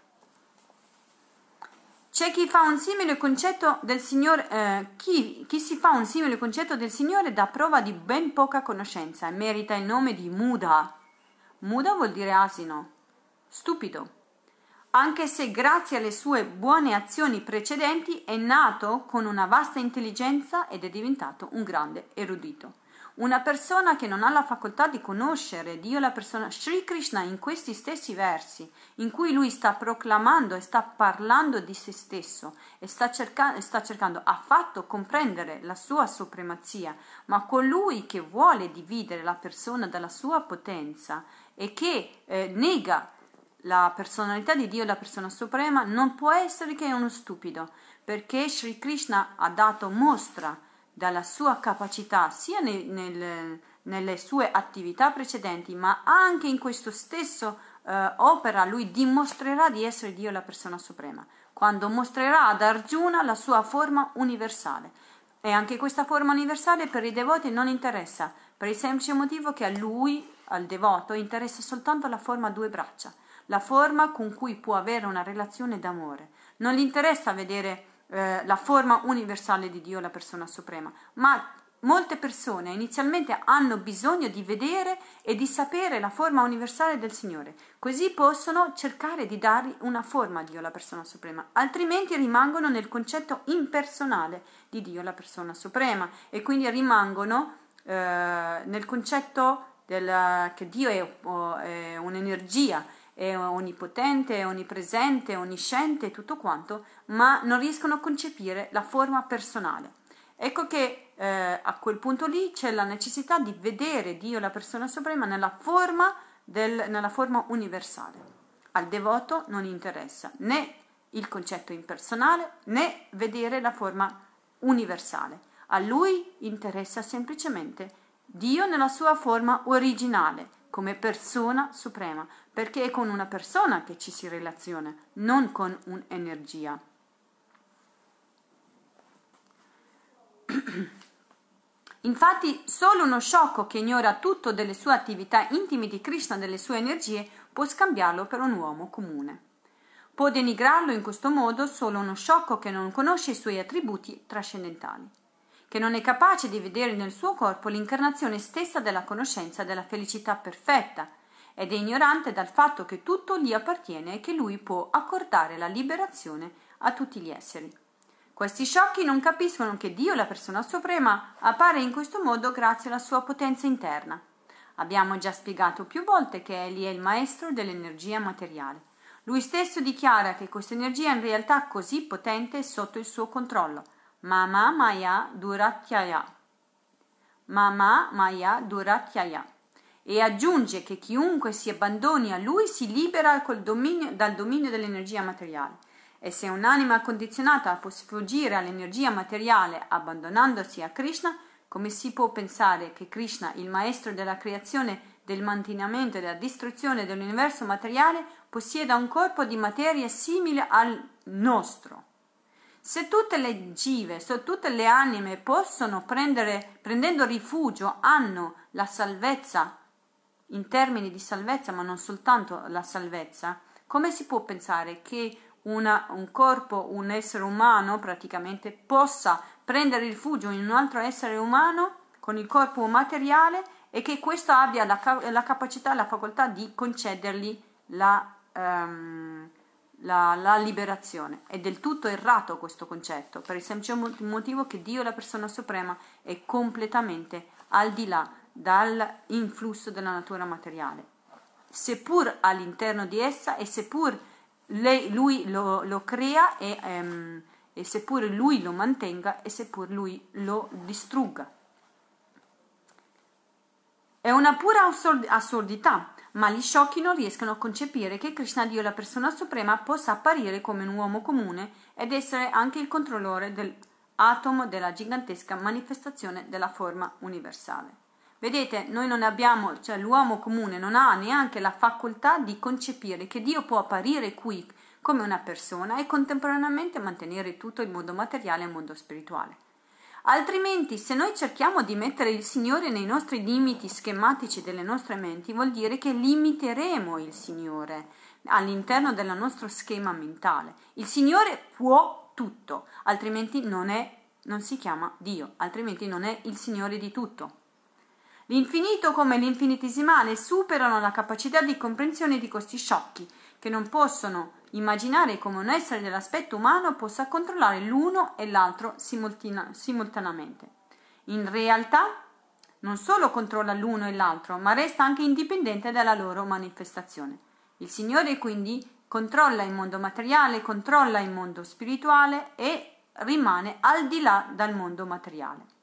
S1: C'è chi fa un simile concetto del Signore, eh, chi, chi si fa un simile concetto del Signore dà prova di ben poca conoscenza e merita il nome di Muda, Muda vuol dire asino, stupido, anche se grazie alle sue buone azioni precedenti è nato con una vasta intelligenza ed è diventato un grande erudito. Una persona che non ha la facoltà di conoscere Dio, la persona Sri Krishna, in questi stessi versi, in cui lui sta proclamando e sta parlando di se stesso e sta, cerca- sta cercando, ha fatto comprendere la sua supremazia, ma colui che vuole dividere la persona dalla sua potenza e che eh, nega la personalità di Dio, la persona suprema, non può essere che uno stupido, perché Sri Krishna ha dato mostra dalla sua capacità sia nel, nel, nelle sue attività precedenti, ma anche in questo stesso eh, opera lui dimostrerà di essere Dio la persona suprema, quando mostrerà ad Arjuna la sua forma universale. E anche questa forma universale per i devoti non interessa, per il semplice motivo che a lui, al devoto, interessa soltanto la forma a due braccia, la forma con cui può avere una relazione d'amore. Non gli interessa vedere eh, la forma universale di Dio, la persona suprema, ma molte persone inizialmente hanno bisogno di vedere e di sapere la forma universale del Signore, così possono cercare di dargli una forma a Dio, la persona suprema, altrimenti rimangono nel concetto impersonale di Dio, la persona suprema, e quindi rimangono eh, nel concetto del, che Dio è, è un'energia è onnipotente, è onnipresente, onnisciente, tutto quanto, ma non riescono a concepire la forma personale. Ecco che eh, a quel punto lì c'è la necessità di vedere Dio, la persona suprema, nella forma, del, nella forma universale. Al devoto non interessa né il concetto impersonale né vedere la forma universale. A lui interessa semplicemente Dio nella sua forma originale, come persona suprema, perché è con una persona che ci si relaziona, non con un'energia. Infatti, solo uno sciocco che ignora tutto delle sue attività intime di Krishna, delle sue energie, può scambiarlo per un uomo comune. Può denigrarlo in questo modo solo uno sciocco che non conosce i suoi attributi trascendentali che non è capace di vedere nel suo corpo l'incarnazione stessa della conoscenza della felicità perfetta ed è ignorante dal fatto che tutto gli appartiene e che lui può accordare la liberazione a tutti gli esseri. Questi sciocchi non capiscono che Dio, la persona suprema, appare in questo modo grazie alla sua potenza interna. Abbiamo già spiegato più volte che egli è il maestro dell'energia materiale. Lui stesso dichiara che questa energia in realtà così potente è sotto il suo controllo Mama Maya Duratyaya. Mama Maya Duratyaya. E aggiunge che chiunque si abbandoni a lui si libera dominio, dal dominio dell'energia materiale. E se un'anima condizionata può sfuggire all'energia materiale abbandonandosi a Krishna, come si può pensare che Krishna, il maestro della creazione, del mantenimento e della distruzione dell'universo materiale, possieda un corpo di materia simile al nostro? Se tutte le give, se tutte le anime possono prendere, prendendo rifugio, hanno la salvezza, in termini di salvezza, ma non soltanto la salvezza, come si può pensare che una, un corpo, un essere umano praticamente possa prendere rifugio in un altro essere umano con il corpo materiale e che questo abbia la, la capacità, la facoltà di concedergli la, um, la, la, liberazione. È del tutto errato questo concetto, per il semplice motivo che Dio, la persona suprema, è completamente al di là dall'influsso della natura materiale. Seppur all'interno di essa e seppur lei, lui lo, lo crea e, um, e seppur lui lo mantenga e seppur lui lo distrugga. È una pura assurdità ma gli sciocchi non riescono a concepire che Krishna Dio, la persona suprema, possa apparire come un uomo comune ed essere anche il controllore dell'atomo della gigantesca manifestazione della forma universale. Vedete, noi non abbiamo, cioè l'uomo comune non ha neanche la facoltà di concepire che Dio può apparire qui come una persona e contemporaneamente mantenere tutto il mondo materiale e il mondo spirituale. Altrimenti, se noi cerchiamo di mettere il Signore nei nostri limiti schematici delle nostre menti, vuol dire che limiteremo il Signore all'interno del nostro schema mentale. Il Signore può tutto, altrimenti non, è, non si chiama Dio, altrimenti non è il Signore di tutto. L'infinito come l'infinitesimale superano la capacità di comprensione di questi sciocchi, che non possono immaginare come un essere dell'aspetto umano possa controllare l'uno e l'altro simultaneamente. In realtà non solo controlla l'uno e l'altro, ma resta anche indipendente dalla loro manifestazione. Il Signore quindi controlla il mondo materiale, controlla il mondo spirituale e rimane al di là dal mondo materiale.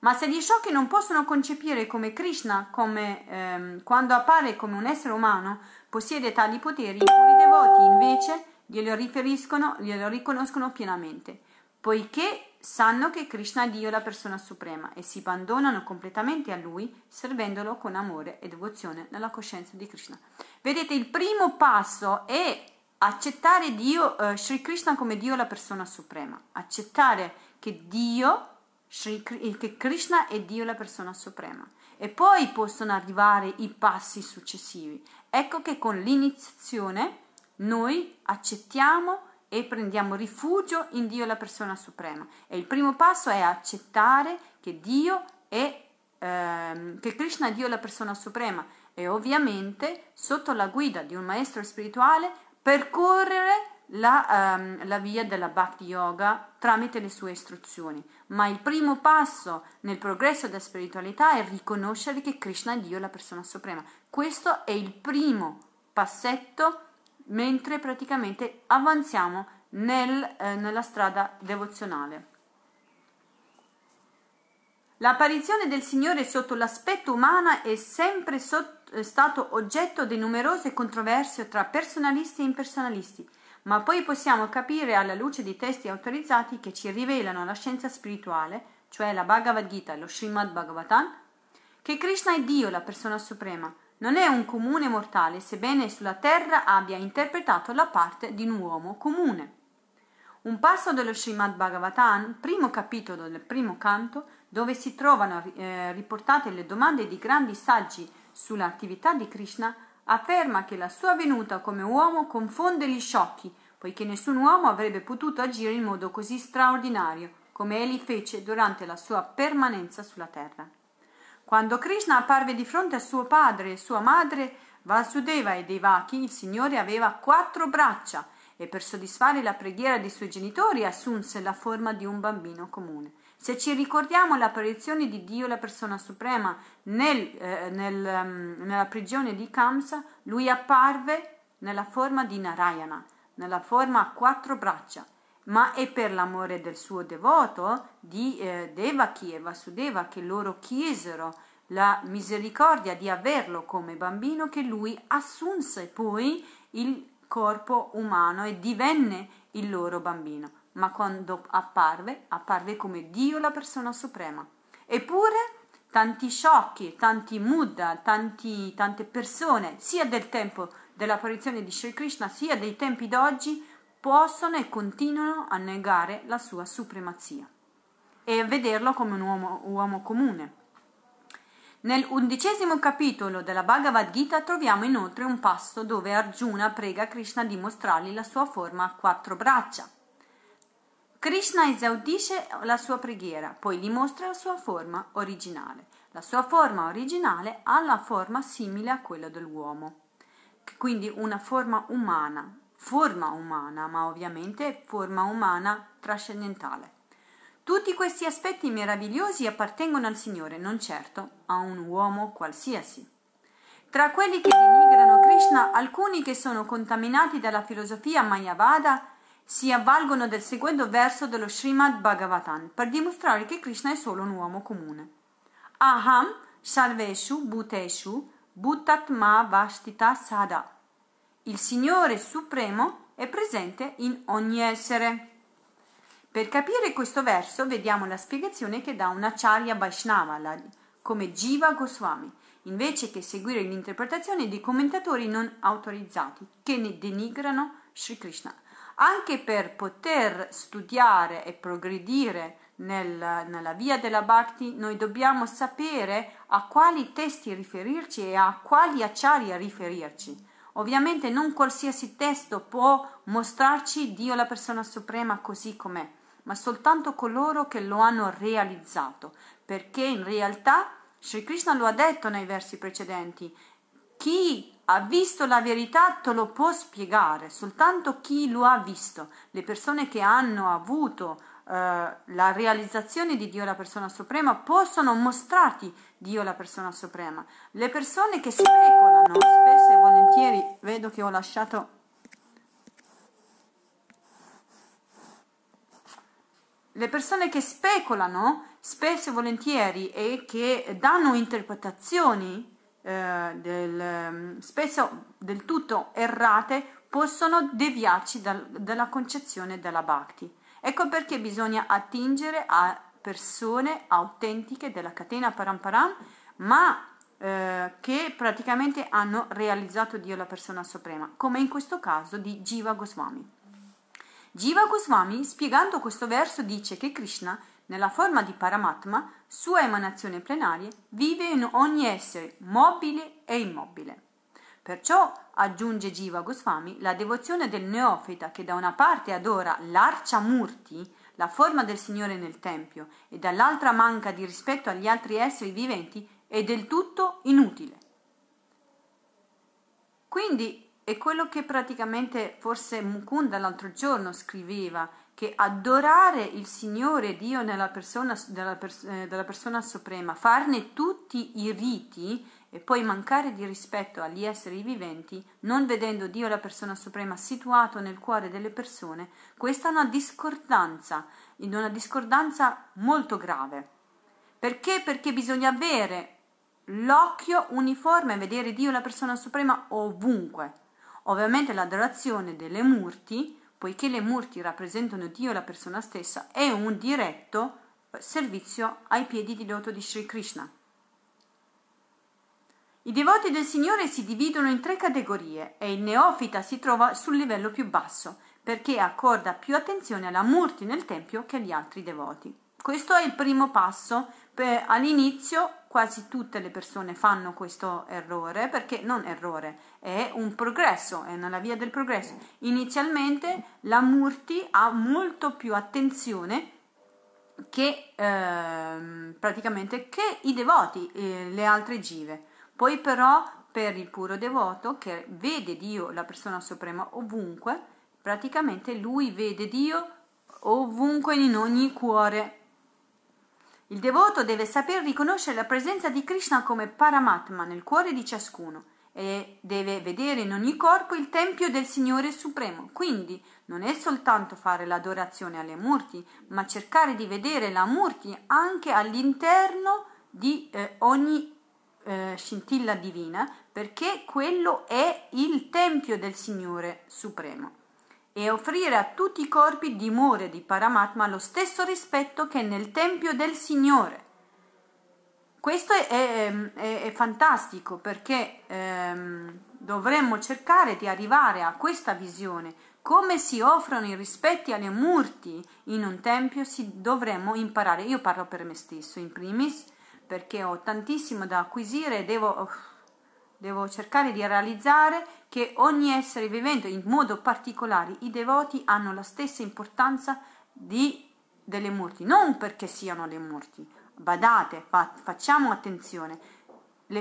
S1: Ma se gli sciocchi non possono concepire come Krishna, come, ehm, quando appare come un essere umano, possiede tali poteri, i puri devoti invece glielo riferiscono, glielo riconoscono pienamente, poiché sanno che Krishna è Dio la persona suprema e si abbandonano completamente a Lui, servendolo con amore e devozione nella coscienza di Krishna. Vedete, il primo passo è accettare Dio, eh, Sri Krishna come Dio la persona suprema, accettare che Dio che Krishna è Dio la persona suprema. E poi possono arrivare i passi successivi. Ecco che con l'iniziazione noi accettiamo e prendiamo rifugio in Dio la persona suprema. E il primo passo è accettare che Dio è ehm, che Krishna è Dio la persona suprema. E ovviamente sotto la guida di un maestro spirituale percorrere la, um, la, via della Bhakti Yoga tramite le sue istruzioni. Ma il primo passo nel progresso della spiritualità è riconoscere che Krishna è Dio, la persona suprema. Questo è il primo passetto mentre praticamente avanziamo nel, eh, nella strada devozionale. L'apparizione del Signore sotto l'aspetto umano è sempre sotto, è stato oggetto di numerose controversie tra personalisti e impersonalisti ma poi possiamo capire alla luce di testi autorizzati che ci rivelano la scienza spirituale, cioè la Bhagavad Gita e lo Srimad Bhagavatam, che Krishna è Dio, la persona suprema, non è un comune mortale, sebbene sulla terra abbia interpretato la parte di un uomo comune. Un passo dello Srimad Bhagavatam, primo capitolo del primo canto, dove si trovano eh, riportate le domande di grandi saggi sull'attività di Krishna, afferma che la sua venuta come uomo confonde gli sciocchi, poiché nessun uomo avrebbe potuto agire in modo così straordinario come egli fece durante la sua permanenza sulla terra. Quando Krishna apparve di fronte a suo padre e sua madre, Vasudeva e Devaki, il Signore aveva quattro braccia e per soddisfare la preghiera dei suoi genitori assunse la forma di un bambino comune. Se ci ricordiamo l'apparizione di Dio, la persona suprema, nel, eh, nel, um, nella prigione di Kamsa, lui apparve nella forma di Narayana, nella forma a quattro braccia, ma è per l'amore del suo devoto, di eh, Devaki e Vasudeva, che loro chiesero la misericordia di averlo come bambino, che lui assunse poi il corpo umano e divenne il loro bambino ma quando apparve, apparve come Dio la persona suprema. Eppure tanti sciocchi, tanti Muddha, tanti, tante persone, sia del tempo dell'apparizione di Sri Krishna, sia dei tempi d'oggi, possono e continuano a negare la sua supremazia e vederlo come un uomo, uomo comune. Nel undicesimo capitolo della Bhagavad Gita troviamo inoltre un passo dove Arjuna prega Krishna di mostrargli la sua forma a quattro braccia. Krishna esaudisce la sua preghiera, poi gli mostra la sua forma originale. La sua forma originale ha la forma simile a quella dell'uomo, quindi una forma umana, forma umana, ma ovviamente forma umana trascendentale. Tutti questi aspetti meravigliosi appartengono al Signore, non certo a un uomo qualsiasi. Tra quelli che denigrano Krishna, alcuni che sono contaminati dalla filosofia Mayavada si avvalgono del seguente verso dello Srimad Bhagavatam per dimostrare che Krishna è solo un uomo comune. Aham sarveshu bhuteshu bhuttatma vastita sada. Il Signore Supremo è presente in ogni essere. Per capire questo verso vediamo la spiegazione che dà una Acharya Vaishnava, come Jiva Goswami, invece che seguire l'interpretazione di commentatori non autorizzati che ne denigrano Sri Krishna anche per poter studiare e progredire nel, nella via della Bhakti, noi dobbiamo sapere a quali testi riferirci e a quali acciari riferirci. Ovviamente non qualsiasi testo può mostrarci Dio la persona suprema così com'è, ma soltanto coloro che lo hanno realizzato, perché in realtà Sri Krishna lo ha detto nei versi precedenti, chi ha visto la verità te lo può spiegare, soltanto chi lo ha visto. Le persone che hanno avuto uh, la realizzazione di Dio la persona suprema possono mostrarti Dio la persona suprema. Le persone che speculano spesso e volentieri, vedo che ho lasciato le persone che speculano spesso e volentieri e che danno interpretazioni eh, del, mm, spesso del tutto errate possono deviarci dal, dalla concezione della bhakti. Ecco perché bisogna attingere a persone autentiche della catena Paramparam, ma eh, che praticamente hanno realizzato Dio la persona suprema, come in questo caso di Jiva Goswami. Jiva Goswami, spiegando questo verso, dice che Krishna, nella forma di Paramatma, sua emanazione plenaria, vive in ogni essere, mobile e immobile. Perciò, aggiunge Jiva Goswami, la devozione del neofita che da una parte adora l'Arcia Murti, la forma del Signore nel Tempio, e dall'altra manca di rispetto agli altri esseri viventi, è del tutto inutile. Quindi è quello che praticamente forse Mukunda l'altro giorno scriveva, che adorare il Signore Dio nella persona, della, pers- eh, della persona suprema, farne tutti i riti e poi mancare di rispetto agli esseri viventi, non vedendo Dio la persona suprema situato nel cuore delle persone, questa è una discordanza, una discordanza molto grave. Perché? Perché bisogna avere l'occhio uniforme, vedere Dio la persona suprema ovunque. Ovviamente l'adorazione delle murti, poiché le murti rappresentano Dio la persona stessa, è un diretto servizio ai piedi di loto di Sri Krishna. I devoti del Signore si dividono in tre categorie e il neofita si trova sul livello più basso perché accorda più attenzione alla murti nel tempio che agli altri devoti. Questo è il primo passo. All'inizio quasi tutte le persone fanno questo errore perché non errore, è un progresso, è nella via del progresso. Inizialmente la Murti ha molto più attenzione che eh, praticamente che i devoti, eh, le altre give. Poi però per il puro devoto che vede Dio, la persona suprema ovunque, praticamente lui vede Dio ovunque in ogni cuore il devoto deve saper riconoscere la presenza di Krishna come Paramatma nel cuore di ciascuno e deve vedere in ogni corpo il tempio del Signore Supremo. Quindi non è soltanto fare l'adorazione alle murti, ma cercare di vedere la murti anche all'interno di eh, ogni eh, scintilla divina, perché quello è il tempio del Signore Supremo e offrire a tutti i corpi dimore di Paramatma lo stesso rispetto che nel Tempio del Signore. Questo è, è, è, è fantastico perché ehm, dovremmo cercare di arrivare a questa visione. Come si offrono i rispetti alle murti in un tempio, si dovremmo imparare. Io parlo per me stesso in primis perché ho tantissimo da acquisire e devo, devo cercare di realizzare che ogni essere vivente, in modo particolare i devoti, hanno la stessa importanza di, delle murti, non perché siano le murti. Badate, fa, facciamo attenzione.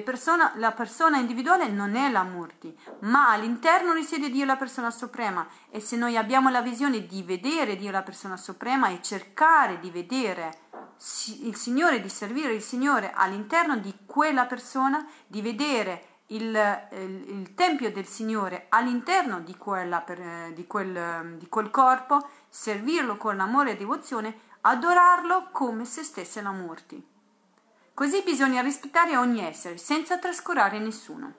S1: Persona, la persona individuale non è la murti, ma all'interno risiede Dio la persona suprema e se noi abbiamo la visione di vedere Dio la persona suprema e cercare di vedere il Signore, di servire il Signore all'interno di quella persona, di vedere il, il, il, tempio del Signore all'interno di, quella, per, di, quel, di quel corpo, servirlo con amore e devozione, adorarlo come se stesse la morti. Così bisogna rispettare ogni essere, senza trascurare nessuno.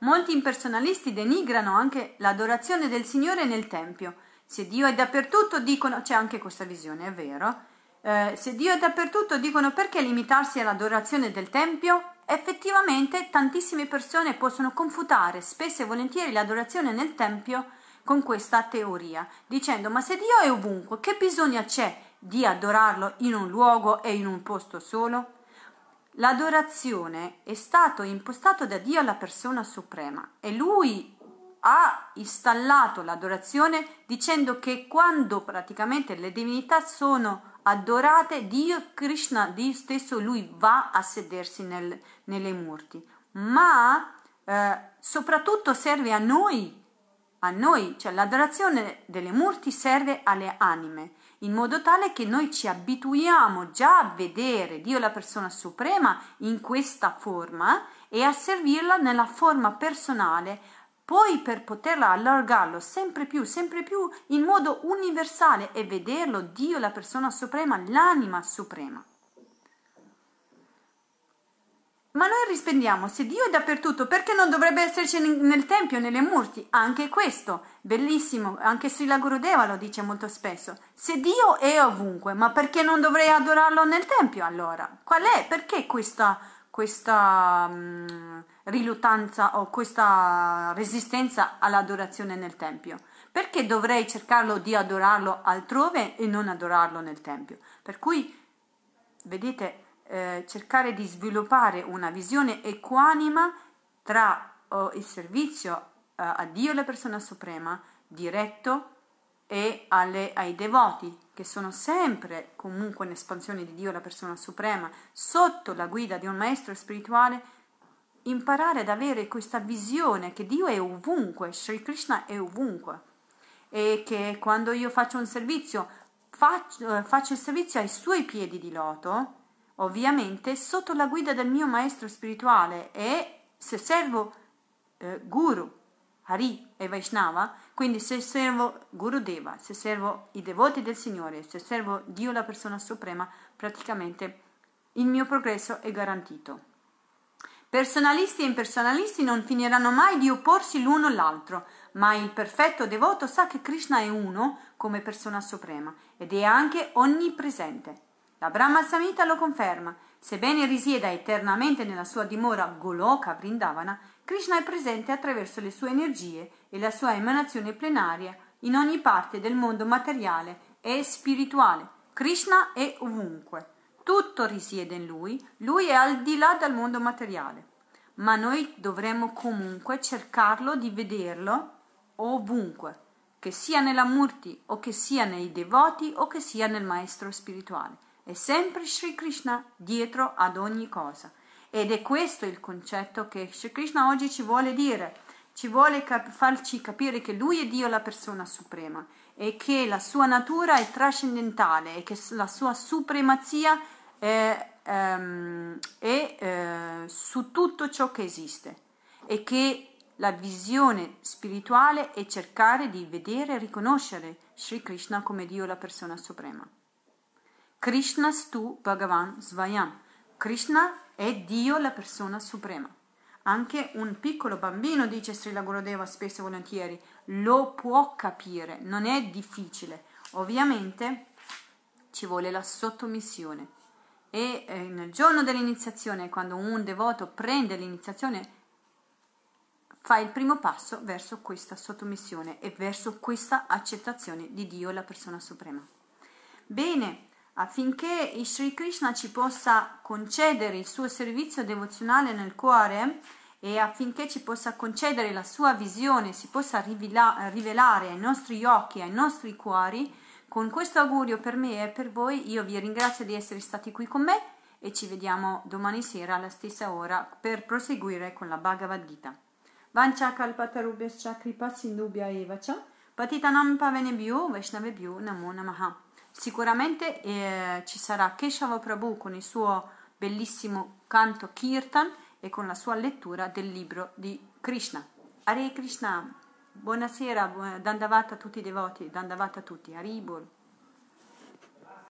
S1: Molti impersonalisti denigrano anche l'adorazione del Signore nel Tempio. Se Dio è dappertutto, dicono, c'è anche questa visione, è vero, eh, se Dio è dappertutto, dicono perché limitarsi all'adorazione del Tempio? Effettivamente tantissime persone possono confutare spesso e volentieri l'adorazione nel Tempio con questa teoria, dicendo ma se Dio è ovunque, che bisogno c'è di adorarlo in un luogo e in un posto solo? L'adorazione è stato impostato da Dio alla persona suprema e lui ha installato l'adorazione dicendo che quando praticamente le divinità sono adorate, Dio Krishna, Dio stesso, lui va a sedersi nel, nelle murti, ma eh, soprattutto serve a noi, a noi, cioè l'adorazione delle murti serve alle anime in modo tale che noi ci abituiamo già a vedere Dio la persona suprema in questa forma e a servirla nella forma personale, poi per poterla allargarlo sempre più, sempre più in modo universale e vederlo Dio la persona suprema, l'anima suprema. Ma noi rispondiamo, se Dio è dappertutto, perché non dovrebbe esserci nel Tempio, nelle murti? Anche questo, bellissimo, anche Srila Gurudeva lo dice molto spesso. Se Dio è ovunque, ma perché non dovrei adorarlo nel Tempio allora? Qual è? Perché questa, questa um, riluttanza o questa resistenza all'adorazione nel Tempio? Perché dovrei cercarlo di adorarlo altrove e non adorarlo nel Tempio? Per cui, vedete, eh, cercare di sviluppare una visione equanima tra oh, il servizio eh, a Dio, la persona suprema, diretto e alle, ai devoti, che sono sempre comunque in espansione di Dio, la persona suprema, sotto la guida di un maestro spirituale, imparare ad avere questa visione che Dio è ovunque, Sri Krishna è ovunque. E che quando io faccio un servizio faccio, eh, faccio il servizio ai suoi piedi di loto ovviamente sotto la guida del mio maestro spirituale e se servo eh, Guru, Hari e Vaishnava, quindi se servo Guru Deva, se servo i devoti del Signore, se servo Dio la persona suprema, praticamente il mio progresso è garantito. Personalisti e impersonalisti non finiranno mai di opporsi l'uno all'altro, ma il perfetto devoto sa che Krishna è uno come persona suprema ed è anche onnipresente. La Brahma Samhita lo conferma. Sebbene risieda eternamente nella sua dimora Goloka Vrindavana, Krishna è presente attraverso le sue energie e la sua emanazione plenaria in ogni parte del mondo materiale e spirituale. Krishna è ovunque. Tutto risiede in lui, lui è al di là del mondo materiale. Ma noi dovremmo comunque cercarlo di vederlo ovunque, che sia nella Murti o che sia nei devoti o che sia nel maestro spirituale. È sempre Sri Krishna dietro ad ogni cosa. Ed è questo il concetto che Sri Krishna oggi ci vuole dire. Ci vuole cap- farci capire che Lui è Dio la persona suprema e che la sua natura è trascendentale e che la sua supremazia è, um, è uh, su tutto ciò che esiste e che la visione spirituale è cercare di vedere e riconoscere Sri Krishna come Dio la persona suprema. Krishna stu Bhagavan Svayam. Krishna è Dio, la persona suprema. Anche un piccolo bambino, dice Srila Gurudeva spesso e volentieri, lo può capire, non è difficile. Ovviamente ci vuole la sottomissione. E eh, nel giorno dell'iniziazione, quando un devoto prende l'iniziazione, fa il primo passo verso questa sottomissione e verso questa accettazione di Dio, la persona suprema. Bene, affinché Sri Krishna ci possa concedere il suo servizio devozionale nel cuore e affinché ci possa concedere la sua visione, si possa rivela- rivelare ai nostri occhi, ai nostri cuori, con questo augurio per me e per voi io vi ringrazio di essere stati qui con me e ci vediamo domani sera alla stessa ora per proseguire con la Bhagavad Gita. Vancha kalpatarubhyascha kripa sindubhya evacha patitanam pavenebhyo vaishnavebhyo namo namaha. Sicuramente eh, ci sarà Keshava Prabhu con il suo bellissimo canto Kirtan e con la sua lettura del libro di Krishna. Hare Krishna, buonasera, Dandavata a tutti i devoti, Dandavata a tutti, Haribol.